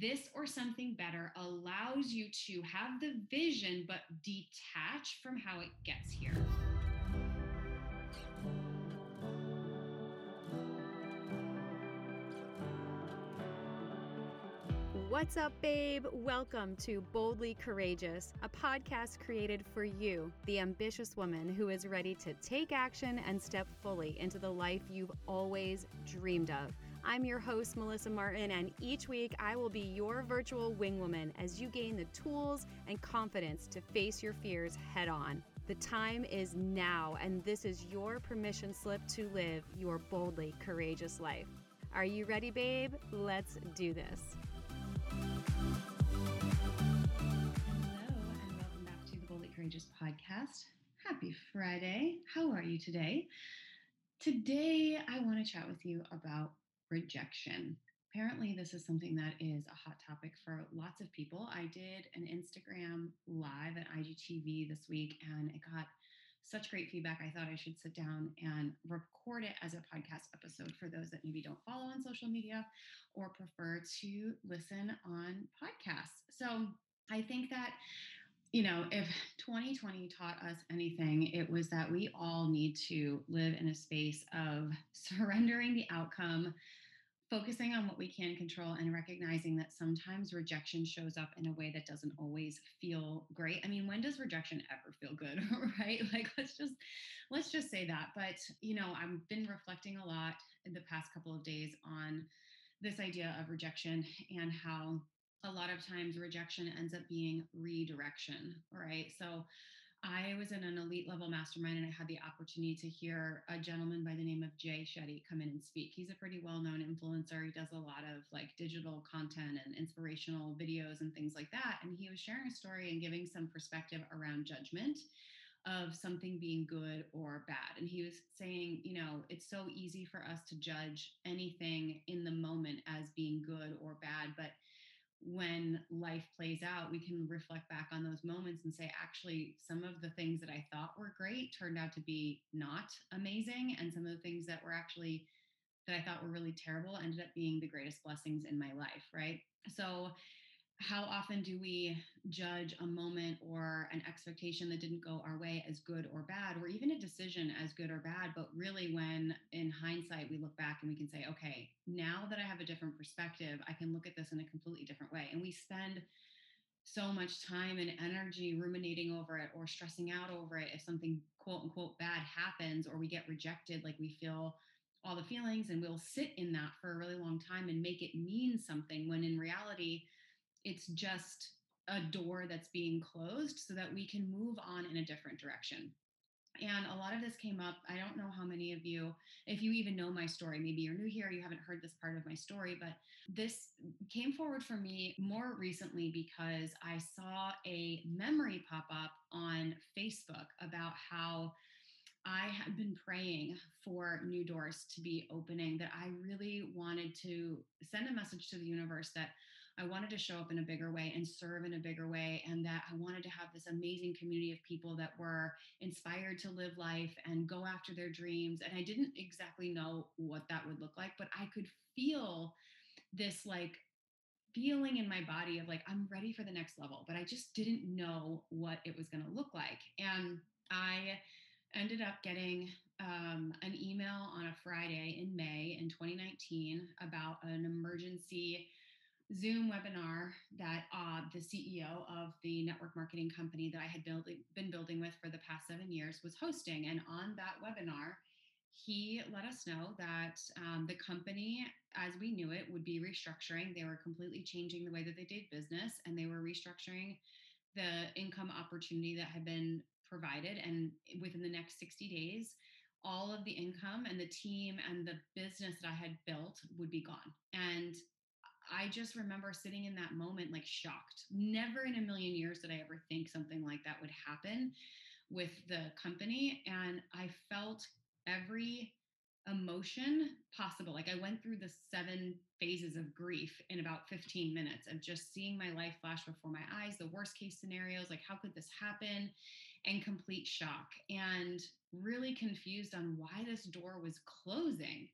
this or something better allows you to have the vision but detach from how it gets here. What's up, babe? Welcome to Boldly Courageous, a podcast created for you, the ambitious woman who is ready to take action and step fully into the life you've always dreamed of. I'm your host, Melissa Martin, and each week I will be your virtual wingwoman as you gain the tools and confidence to face your fears head on. The time is now, and this is your permission slip to live your boldly courageous life. Are you ready, babe? Let's do this. Hello, and welcome back to the Boldly Courageous podcast. Happy Friday. How are you today? Today, I want to chat with you about rejection. Apparently, this is something that is a hot topic for lots of people. I did an Instagram live at IGTV this week and it got such great feedback. I thought I should sit down and record it as a podcast episode for those that maybe don't follow on social media or prefer to listen on podcasts. So, I think that you know, if 2020 taught us anything, it was that we all need to live in a space of surrendering the outcome, focusing on what we can control, and recognizing that sometimes rejection shows up in a way that doesn't always feel great. I mean, when does rejection ever feel good, right? Like, let's just let's just say that. But you know, I've been reflecting a lot in the past couple of days on this idea of rejection and how a lot of times rejection ends up being redirection, right? So I was in an elite level mastermind and I had the opportunity to hear a gentleman by the name of Jay Shetty come in and speak. He's a pretty well known influencer. He does a lot of like digital content and inspirational videos and things like that. And he was sharing a story and giving some perspective around judgment of something being good or bad. And he was saying, you know, it's so easy for us to judge anything in the moment as being good or bad, but when life plays out, we can reflect back on those moments and say, actually, some of the things that I thought were great turned out to be not amazing. And some of the things that were actually, that I thought were really terrible ended up being the greatest blessings in my life. Right. So, how often do we judge a moment or an expectation that didn't go our way as good or bad, or even a decision as good or bad? But really, when in hindsight we look back and we can say, okay, now that I have a different perspective, I can look at this in a completely different way. And we spend so much time and energy ruminating over it or stressing out over it if something quote unquote bad happens or we get rejected, like we feel all the feelings and we'll sit in that for a really long time and make it mean something when in reality, it's just a door that's being closed so that we can move on in a different direction. And a lot of this came up. I don't know how many of you, if you even know my story, maybe you're new here, you haven't heard this part of my story, but this came forward for me more recently because I saw a memory pop up on Facebook about how I had been praying for new doors to be opening, that I really wanted to send a message to the universe that I wanted to show up in a bigger way and serve in a bigger way, and that I wanted to have this amazing community of people that were inspired to live life and go after their dreams. And I didn't exactly know what that would look like, but I could feel this like feeling in my body of like, I'm ready for the next level, but I just didn't know what it was going to look like. And I ended up getting um, an email on a Friday in May in 2019 about an emergency Zoom webinar that uh, the CEO of the network marketing company that I had build, been building with for the past seven years was hosting. And on that webinar, he let us know that um, the company, as we knew it, would be restructuring. They were completely changing the way that they did business and they were restructuring the income opportunity that had been provided. And within the next 60 days, all of the income and the team and the business that I had built would be gone. And I just remember sitting in that moment like shocked. Never in a million years did I ever think something like that would happen with the company. And I felt every emotion possible. Like I went through the seven phases of grief in about 15 minutes of just seeing my life flash before my eyes, the worst case scenarios, like how could this happen? And complete shock and really confused on why this door was closing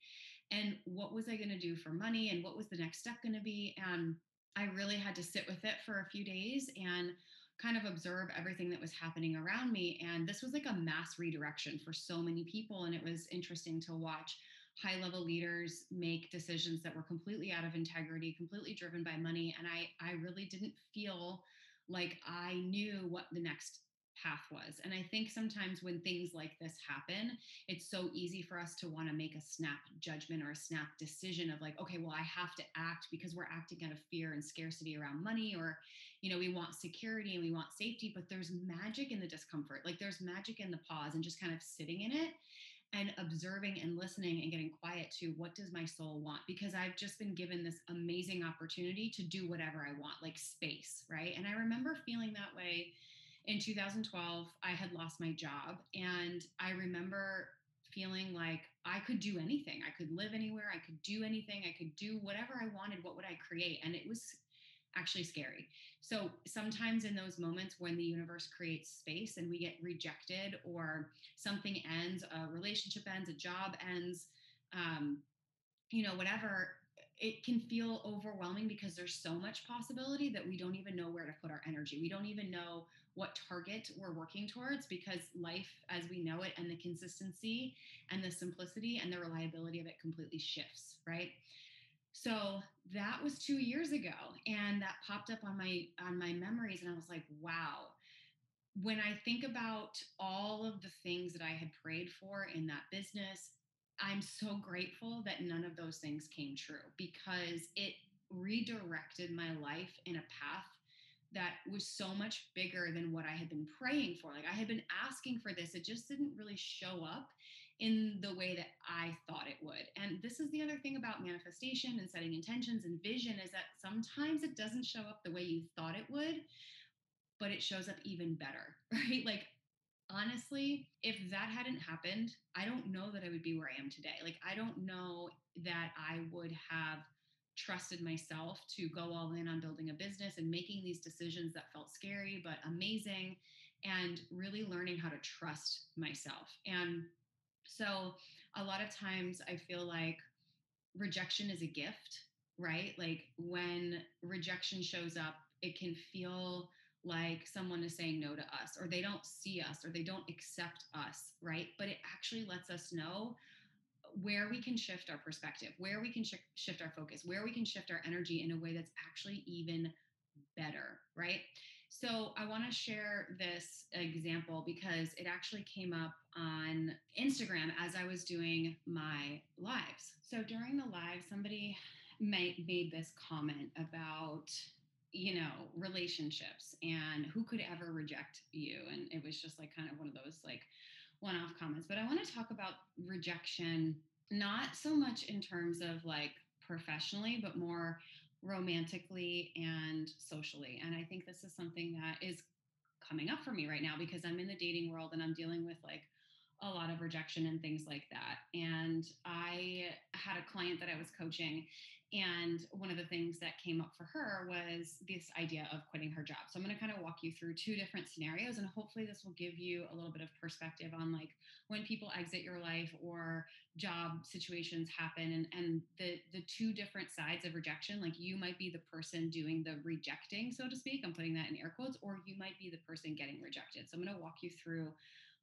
and what was I going to do for money and what was the next step going to be. And I really had to sit with it for a few days and kind of observe everything that was happening around me. And this was like a mass redirection for so many people. And it was interesting to watch high level leaders make decisions that were completely out of integrity, completely driven by money. And I, I really didn't feel like I knew what the next path was. And I think sometimes when things like this happen, it's so easy for us to want to make a snap judgment or a snap decision of like, okay, well, I have to act because we're acting out of fear and scarcity around money, or, you know, we want security and we want safety, but there's magic in the discomfort. Like there's magic in the pause and just kind of sitting in it and observing and listening and getting quiet to what does my soul want because i've just been given this amazing opportunity to do whatever i want like space right and i remember feeling that way in 2012 i had lost my job and i remember feeling like i could do anything. I could live anywhere. I could do anything. I could do whatever i wanted. What would i create? And it was actually scary. So sometimes in those moments when the universe creates space and we get rejected or something ends, a relationship ends, a job ends, um, you know, whatever, it can feel overwhelming because there's so much possibility that we don't even know where to put our energy. We don't even know what target we're working towards because life as we know it and the consistency and the simplicity and the reliability of it completely shifts, right? So that was two years ago, and that popped up on my on my memories, and I was like, wow. When I think about all of the things that I had prayed for in that business, I'm so grateful that none of those things came true because it redirected my life in a path that was so much bigger than what I had been praying for. Like I had been asking for this, it just didn't really show up in the way that I thought it would. And this is the other thing about manifestation and setting intentions and vision is that sometimes it doesn't show up the way you thought it would, but it shows up even better, right? Like honestly, if that hadn't happened, I don't know that I would be where I am today. Like I don't know that I would have trusted myself to go all in on building a business and making these decisions that felt scary but amazing and really learning how to trust myself. And so a lot of times I feel like rejection is a gift, right? Like when rejection shows up, it can feel like someone is saying no to us or they don't see us or they don't accept us, right? But it actually lets us know where we can shift our perspective, where we can sh- shift our focus, where we can shift our energy in a way that's actually even better, right? So I want to share this example because it actually came up on Instagram as I was doing my lives. So during the live, somebody made, made this comment about you know relationships and who could ever reject you and it was just like kind of one of those like one-off comments but i want to talk about rejection not so much in terms of like professionally but more romantically and socially. And I think this is something that is coming up for me right now because I'm in the dating world and I'm dealing with like a lot of rejection and things like that. And I had a client that I was coaching, and one of the things that came up for her was this idea of quitting her job. So I'm going to kind of walk you through two different scenarios, and hopefully this will give you a little bit of perspective on like when people exit your life or job situations happen, and and the the two different sides of rejection. Like you might be the person doing the rejecting, so to speak. I'm putting that in air quotes, or you might be the person getting rejected. So I'm going to walk you through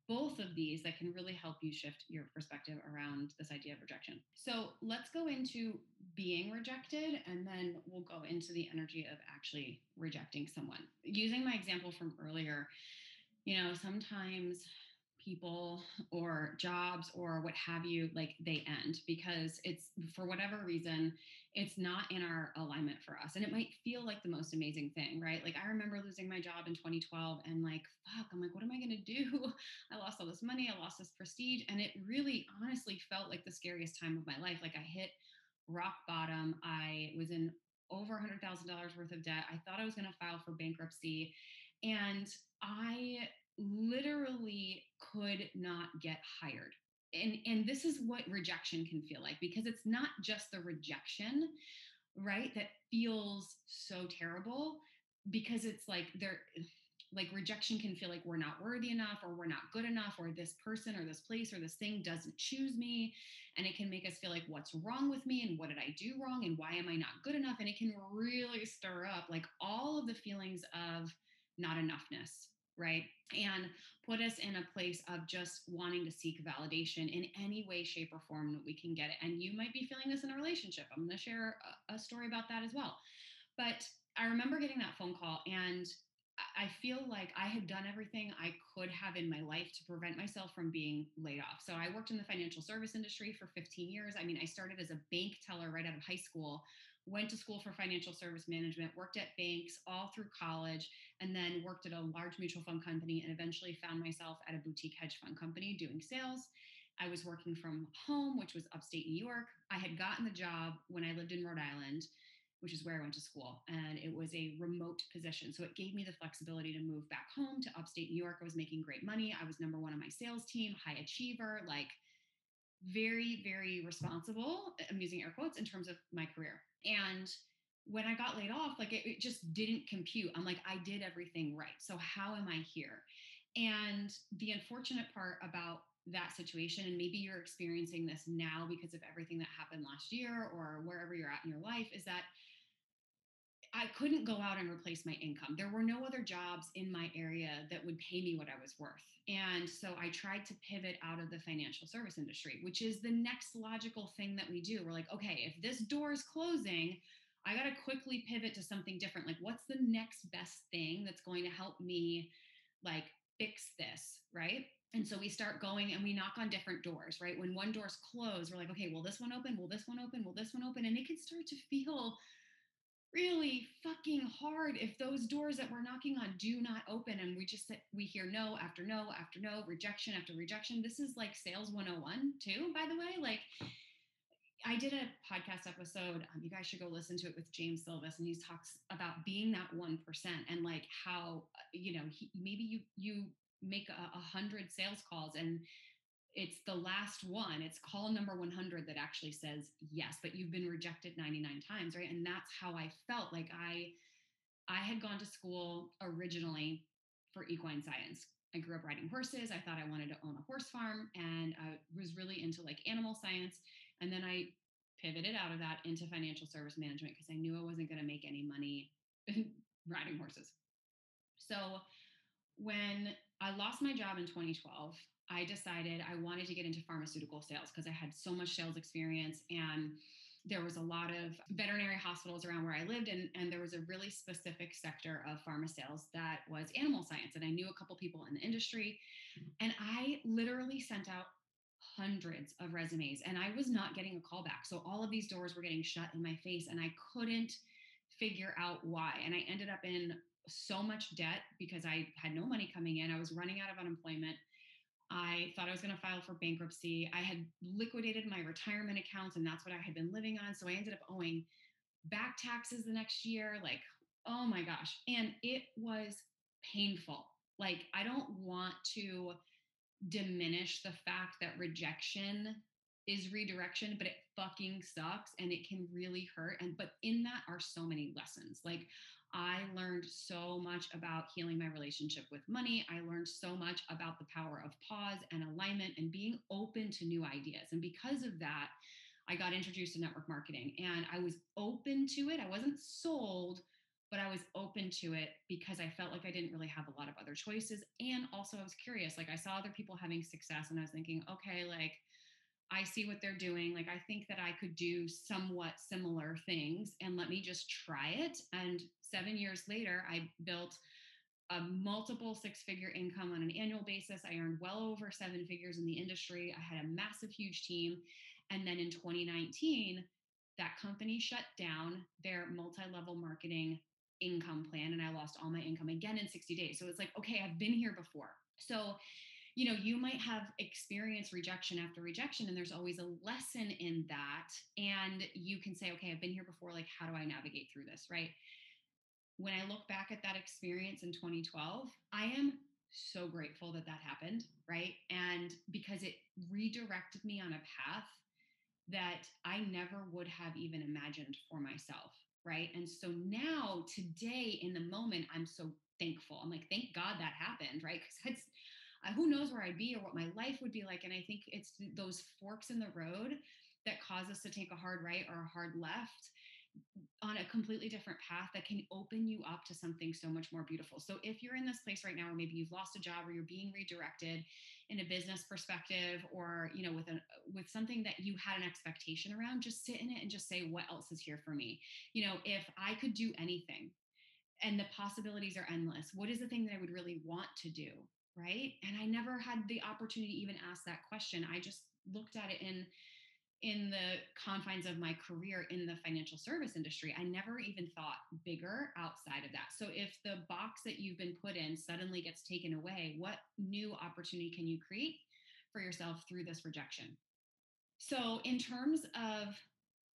both of these that can really help you shift your perspective around this idea of rejection. So let's go into being rejected and then we'll go into the energy of actually rejecting someone. Using my example from earlier, you know, sometimes people or jobs or what have you like they end because it's for whatever reason it's not in our alignment for us. And it might feel like the most amazing thing right? Like i remember losing my job in 2012 and like fuck i'm like what am i going to do? I lost all this money i lost this prestige. And it really honestly felt like the scariest time of my life. Like i hit rock bottom. I was in over $100000 worth of debt. I thought i was going to file for bankruptcy. And i literally could not get hired. And, and this is what rejection can feel like because it's not just the rejection, right, that feels so terrible because it's like there like rejection can feel like we're not worthy enough or we're not good enough or this person or this place or this thing doesn't choose me. And it can make us feel like what's wrong with me? And what did i do wrong? And why am i not good enough? And it can really stir up like all of the feelings of not enoughness right? And put us in a place of just wanting to seek validation in any way shape or form that we can get it. And you might be feeling this in a relationship. I'm going to share a, a story about that as well. But i remember getting that phone call and I feel like I had done everything I could have in my life to prevent myself from being laid off. So I worked in the financial service industry for 15 years. I mean, I started as a bank teller right out of high school, went to school for financial service management, worked at banks all through college, and then worked at a large mutual fund company and eventually found myself at a boutique hedge fund company doing sales. I was working from home, which was upstate New York. I had gotten the job when I lived in Rhode Island which is where I went to school. And it was a remote position. So it gave me the flexibility to move back home to upstate New York. I was making great money. I was number one on my sales team, high achiever, like very, very responsible, I'm using air quotes, in terms of my career. And when I got laid off, like it, it just didn't compute. I'm like, I did everything right. So how am I here? And the unfortunate part about that situation, and maybe you're experiencing this now because of everything that happened last year or wherever you're at in your life, is that I couldn't go out and replace my income. There were no other jobs in my area that would pay me what I was worth. And so I tried to pivot out of the financial service industry, which is the next logical thing that we do. We're like, okay, if this door is closing, I got to quickly pivot to something different. Like, what's the next best thing that's going to help me, like, fix this? Right. And so we start going and we knock on different doors, right? When one door's closed, we're like, okay, will this one open? Will this one open? Will this one open? And it can start to feel really fucking hard if those doors that we're knocking on do not open and we just we hear no after no after no rejection after rejection this is like sales 101 too by the way like I did a podcast episode. Um, you guys should go listen to it with James Silvis, and he talks about being that one percent and like how uh, you know he, maybe you you make a, a hundred sales calls and it's the last one. It's call number 100 that actually says yes but you've been rejected 99 times right? And that's how i felt. Like i i had gone to school originally for equine science. I grew up riding horses. I thought i wanted to own a horse farm and i was really into like animal science. And then i pivoted out of that into financial service management because i knew i wasn't going to make any money riding horses. So when i lost my job in 2012 I decided I wanted to get into pharmaceutical sales because I had so much sales experience and there was a lot of veterinary hospitals around where I lived, and, and there was a really specific sector of pharma sales that was animal science. And I knew a couple people in the industry, and I literally sent out hundreds of resumes, and I was not getting a call back. So all of these doors were getting shut in my face, and I couldn't figure out why. And I ended up in so much debt because I had no money coming in. I was running out of unemployment. I thought I was going to file for bankruptcy. I had liquidated my retirement accounts, and that's what I had been living on. So I ended up owing back taxes the next year. Like, oh my gosh. And it was painful. Like, I don't want to diminish the fact that rejection is redirection, but it fucking sucks and it can really hurt. And but in that are so many lessons. Like I learned so much about healing my relationship with money. I learned so much about the power of pause and alignment and being open to new ideas. And because of that, I got introduced to network marketing and I was open to it. I wasn't sold, but I was open to it because I felt like I didn't really have a lot of other choices. And also, I was curious. Like, I saw other people having success and I was thinking, okay, like, I see what they're doing. Like, I think that I could do somewhat similar things and let me just try it. And seven years later, I built a multiple six figure income on an annual basis. I earned well over seven figures in the industry. I had a massive, huge team. And then in 2019, that company shut down their multi level marketing income plan and I lost all my income again in 60 days. So it's like, okay, I've been here before. So you know you might have experienced rejection after rejection and there's always a lesson in that and you can say okay i've been here before like how do i navigate through this right when i look back at that experience in 2012 i am so grateful that that happened right and because it redirected me on a path that i never would have even imagined for myself right? And so now, today, in the moment, I'm so thankful. I'm like, thank God that happened, right? Because uh, who knows where I'd be or what my life would be like. And I think it's those forks in the road that cause us to take a hard right or a hard left on a completely different path that can open you up to something so much more beautiful. So if you're in this place right now, or maybe you've lost a job or you're being redirected in a business perspective, or you know, with a with something that you had an expectation around, just sit in it and just say, what else is here for me? You know, if I could do anything and the possibilities are endless, what is the thing that I would really want to do? Right. And I never had the opportunity to even ask that question. I just looked at it in in the confines of my career in the financial service industry. I never even thought bigger outside of that. So if the box that you've been put in suddenly gets taken away, what new opportunity can you create for yourself through this rejection? So, in terms of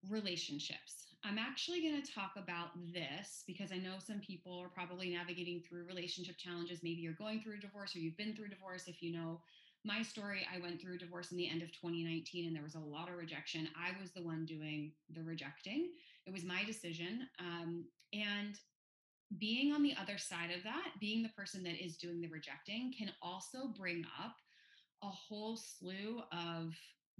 relationships, I'm actually going to talk about this because I know some people are probably navigating through relationship challenges. Maybe you're going through a divorce or you've been through divorce. If you know my story, I went through divorce in the end of 2019 and there was a lot of rejection. I was the one doing the rejecting. It was my decision. Um, and being on the other side of that, being the person that is doing the rejecting, can also bring up a whole slew of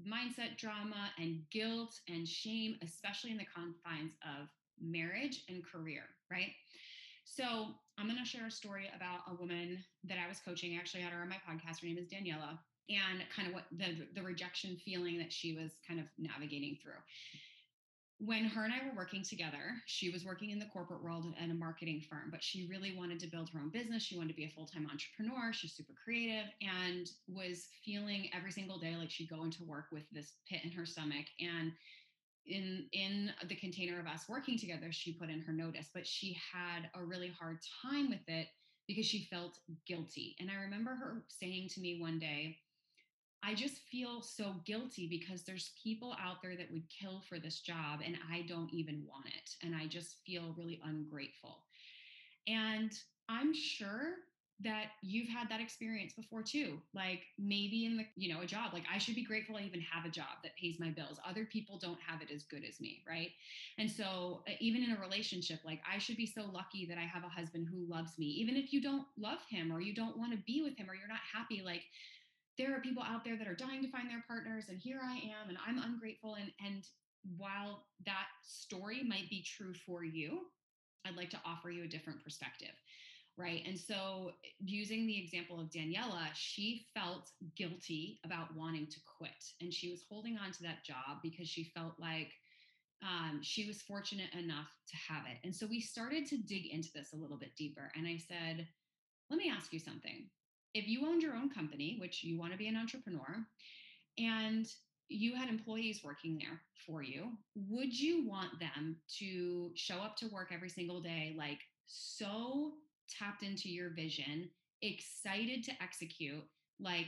mindset drama and guilt and shame, especially in the confines of marriage and career, right? So I'm going to share a story about a woman that I was coaching. I actually had her on my podcast. Her name is Daniela, and kind of what the the rejection feeling that she was kind of navigating through. When her and I were working together, she was working in the corporate world at a marketing firm, but she really wanted to build her own business. She wanted to be a full time entrepreneur. She's super creative and was feeling every single day like she'd go into work with this pit in her stomach. And in in the container of us working together she put in her notice but she had a really hard time with it because she felt guilty. And i remember her saying to me one day i just feel so guilty because there's people out there that would kill for this job and i don't even want it and i just feel really ungrateful. And i'm sure that you've had that experience before too like maybe in the you know a job like i should be grateful i even have a job that pays my bills. Other people don't have it as good as me right? And so even in a relationship like i should be so lucky that i have a husband who loves me. Even if you don't love him or you don't want to be with him or you're not happy like there are people out there that are dying to find their partners and here i am and i'm ungrateful. And and while that story might be true for you i'd like to offer you a different perspective right? And so, using the example of Daniela, she felt guilty about wanting to quit. And she was holding on to that job because she felt like um, she was fortunate enough to have it. And so, we started to dig into this a little bit deeper. And I said, let me ask you something. If you owned your own company, which you want to be an entrepreneur, and you had employees working there for you, would you want them to show up to work every single day like so tapped into your vision, excited to execute, like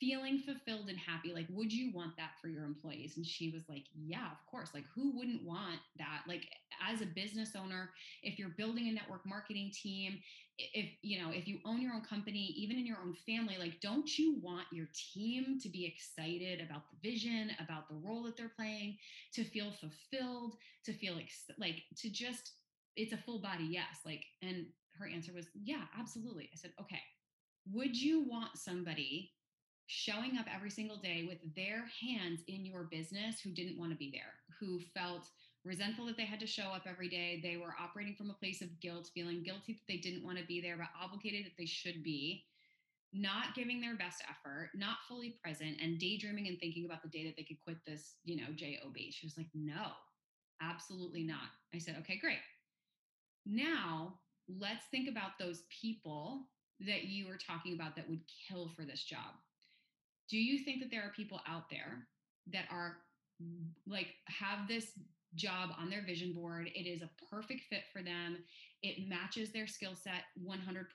feeling fulfilled and happy. Like, would you want that for your employees? And she was like, Yeah, of course. Like, who wouldn't want that? Like, as a business owner, if you're building a network marketing team, if you know, if you own your own company, even in your own family, like, don't you want your team to be excited about the vision, about the role that they're playing, to feel fulfilled, to feel ex- like, to just, it's a full body yes. Like, and her answer was, Yeah, absolutely. I said, Okay, would you want somebody showing up every single day with their hands in your business who didn't want to be there, who felt resentful that they had to show up every day? They were operating from a place of guilt, feeling guilty that they didn't want to be there, but obligated that they should be. Not giving their best effort, not fully present, and daydreaming and thinking about the day that they could quit this, you know, job. She was like, "No, absolutely not." I said, "Okay, great." Now let's think about those people that you were talking about that would kill for this job. Do you think that there are people out there that are like have this job on their vision board? It is a perfect fit for them. It matches their skill set 100%.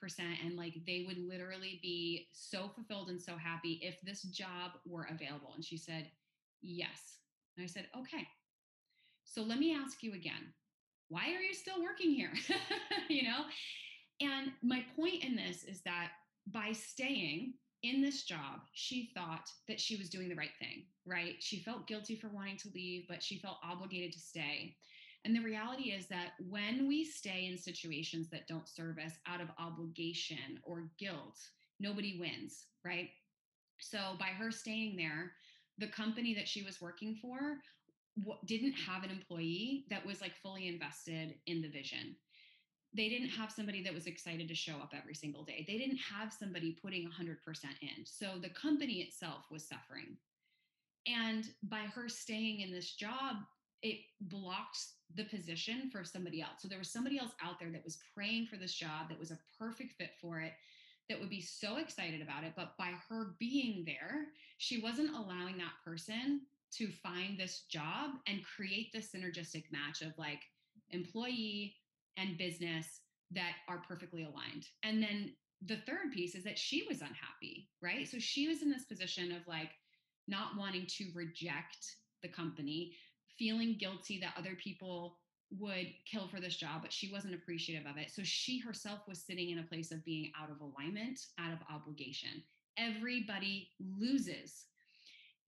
And like they would literally be so fulfilled and so happy if this job were available. And she said, Yes. And I said, Okay. So let me ask you again why are you still working here? you know? And my point in this is that by staying in this job, she thought that she was doing the right thing, right? She felt guilty for wanting to leave, but she felt obligated to stay. And the reality is that when we stay in situations that don't serve us out of obligation or guilt, nobody wins, right? So by her staying there, the company that she was working for didn't have an employee that was like fully invested in the vision. They didn't have somebody that was excited to show up every single day. They didn't have somebody putting 100% in. So the company itself was suffering. And by her staying in this job, it blocked the position for somebody else. So there was somebody else out there that was praying for this job, that was a perfect fit for it, that would be so excited about it. But by her being there, she wasn't allowing that person to find this job and create this synergistic match of like employee and business that are perfectly aligned. And then the third piece is that she was unhappy, right? So she was in this position of like not wanting to reject the company, feeling guilty that other people would kill for this job, but she wasn't appreciative of it. So she herself was sitting in a place of being out of alignment, out of obligation. Everybody loses.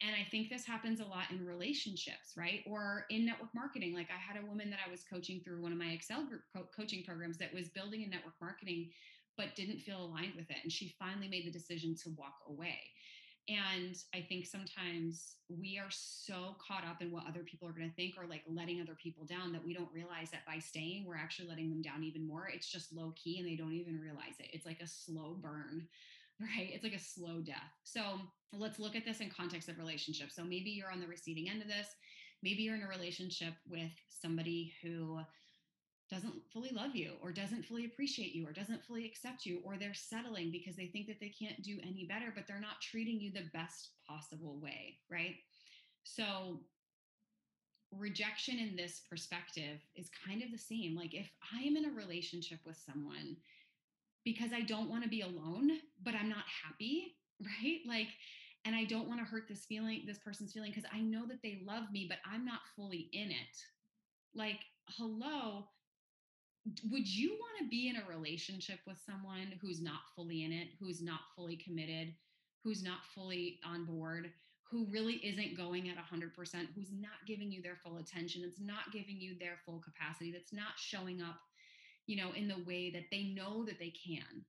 And I think this happens a lot in relationships, right? Or in network marketing. Like I had a woman that I was coaching through one of my Excel group co- coaching programs that was building a network marketing, but didn't feel aligned with it. And she finally made the decision to walk away. And I think sometimes we are so caught up in what other people are going to think or like letting other people down that we don't realize that by staying, we're actually letting them down even more. It's just low key and they don't even realize it. It's like a slow burn, right? It's like a slow death. So let's look at this in context of relationships. So maybe you're on the receiving end of this. Maybe you're in a relationship with somebody who doesn't fully love you or doesn't fully appreciate you or doesn't fully accept you or they're settling because they think that they can't do any better but they're not treating you the best possible way right so rejection in this perspective is kind of the same like if i am in a relationship with someone because i don't want to be alone but i'm not happy right? Like and i don't want to hurt this feeling this person's feeling because i know that they love me but i'm not fully in it. Like hello would you want to be in a relationship with someone who's not fully in it, who's not fully committed, who's not fully on board, who really isn't going at 100%, who's not giving you their full attention, it's not giving you their full capacity, that's not showing up, you know, in the way that they know that they can?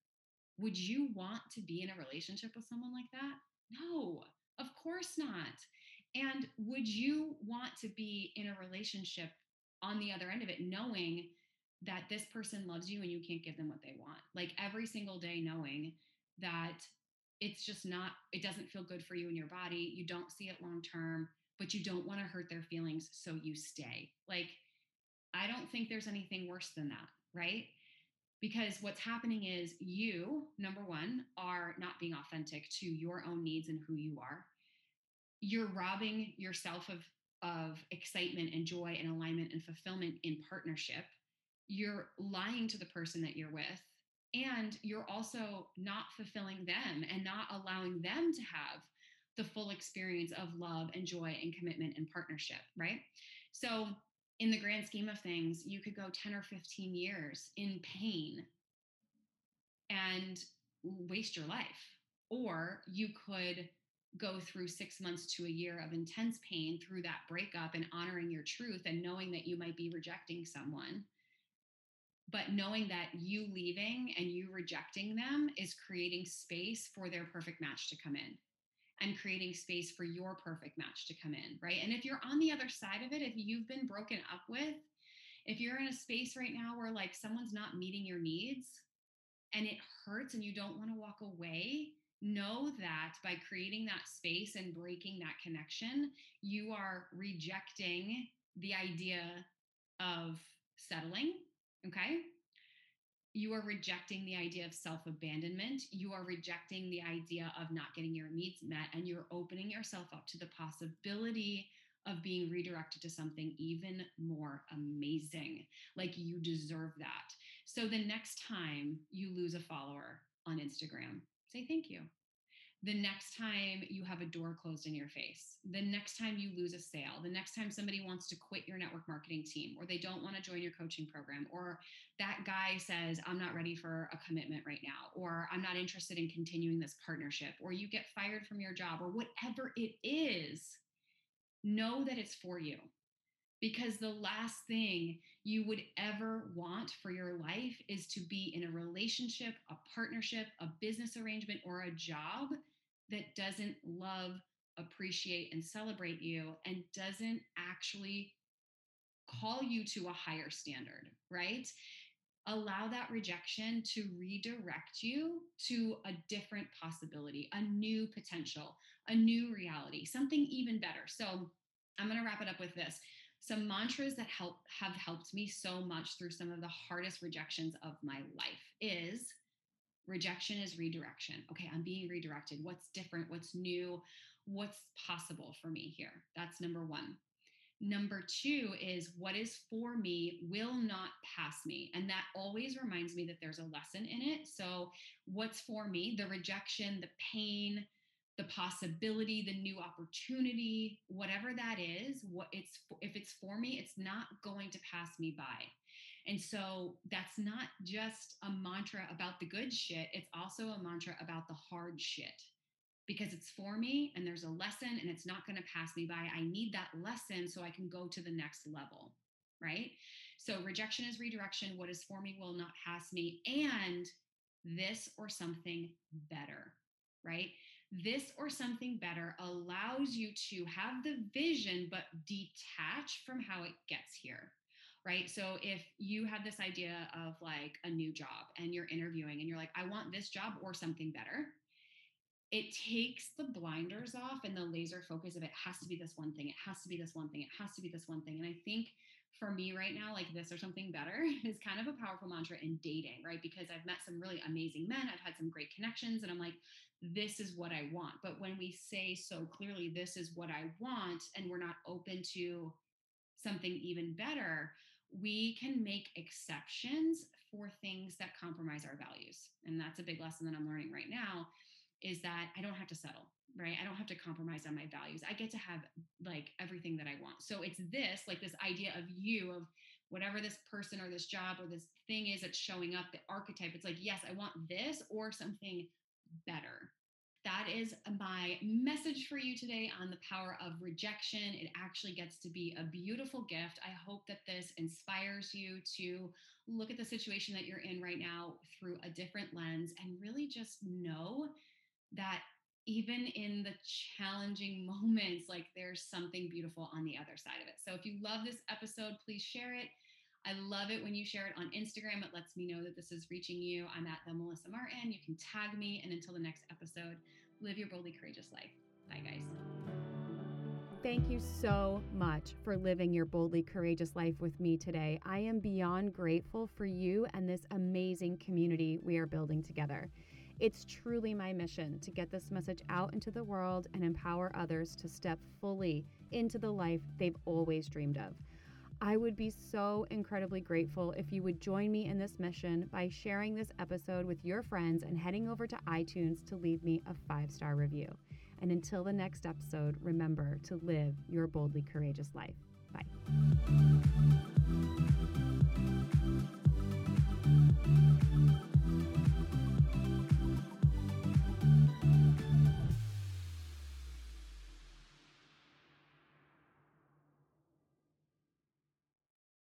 Would you want to be in a relationship with someone like that? No, of course not. And would you want to be in a relationship on the other end of it, knowing that this person loves you and you can't give them what they want. Like every single day, knowing that it's just not, it doesn't feel good for you in your body. You don't see it long term, but you don't want to hurt their feelings. So you stay. Like, I don't think there's anything worse than that, right? Because what's happening is you, number one, are not being authentic to your own needs and who you are. You're robbing yourself of, of excitement and joy and alignment and fulfillment in partnership you're lying to the person that you're with and you're also not fulfilling them and not allowing them to have the full experience of love and joy and commitment and partnership, right? So, in the grand scheme of things, you could go 10 or 15 years in pain and waste your life. Or you could go through six months to a year of intense pain through that breakup and honoring your truth and knowing that you might be rejecting someone but knowing that you leaving and you rejecting them is creating space for their perfect match to come in and creating space for your perfect match to come in, right? And if you're on the other side of it, if you've been broken up with, if you're in a space right now where like someone's not meeting your needs and it hurts and you don't want to walk away, know that by creating that space and breaking that connection, you are rejecting the idea of settling Okay. You are rejecting the idea of self abandonment. You are rejecting the idea of not getting your needs met, and you're opening yourself up to the possibility of being redirected to something even more amazing. Like you deserve that. So the next time you lose a follower on Instagram, say thank you the next time you have a door closed in your face, the next time you lose a sale, the next time somebody wants to quit your network marketing team, or they don't want to join your coaching program, or that guy says, I'm not ready for a commitment right now, or I'm not interested in continuing this partnership, or you get fired from your job, or whatever it is, know that it's for you. Because the last thing you would ever want for your life is to be in a relationship, a partnership, a business arrangement, or a job that doesn't love, appreciate, and celebrate you and doesn't actually call you to a higher standard, right? Allow that rejection to redirect you to a different possibility, a new potential, a new reality, something even better. So I'm going to wrap it up with this some mantras that help have helped me so much through some of the hardest rejections of my life is rejection is redirection. Okay i'm being redirected. What's different? What's new? What's possible for me here? That's number 1 number 2 is what is for me will not pass me. And that always reminds me that there's a lesson in it. So what's for me? The rejection the pain the possibility the new opportunity whatever that is what it's if it's for me it's not going to pass me by. And so that's not just a mantra about the good shit it's also a mantra about the hard shit. Because it's for me and there's a lesson and it's not going to pass me by. I need that lesson so i can go to the next level right? So rejection is redirection. What is for me will not pass me. And this or something better right this or something better allows you to have the vision but detach from how it gets here right? So if you have this idea of like a new job and you're interviewing and you're like i want this job or something better it takes the blinders off and the laser focus of it has to be this one thing it has to be this one thing it has to be this one thing. And i think for me right now, like this or something better is kind of a powerful mantra in dating, right? Because I've met some really amazing men, I've had some great connections, and I'm like, this is what I want. But when we say so clearly, this is what I want, and we're not open to something even better, we can make exceptions for things that compromise our values. And that's a big lesson that I'm learning right now is that I don't have to settle, right? I don't have to compromise on my values. I get to have like everything that I want. So it's this, like this idea of you, of whatever this person or this job or this thing is that's showing up, the archetype. It's like, yes, I want this or something better. That is my message for you today on the power of rejection. It actually gets to be a beautiful gift. I hope that this inspires you to look at the situation that you're in right now through a different lens and really just know that even in the challenging moments, like there's something beautiful on the other side of it. So if you love this episode, please share it. I love it when you share it on Instagram. It lets me know that this is reaching you. I'm at the Melissa Martin. You can tag me. And until the next episode, live your boldly courageous life. Bye, guys. Thank you so much for living your boldly courageous life with me today. I am beyond grateful for you and this amazing community we are building together. It's truly my mission to get this message out into the world and empower others to step fully into the life they've always dreamed of. I would be so incredibly grateful if you would join me in this mission by sharing this episode with your friends and heading over to iTunes to leave me a five star review. And until the next episode, remember to live your boldly courageous life. Bye.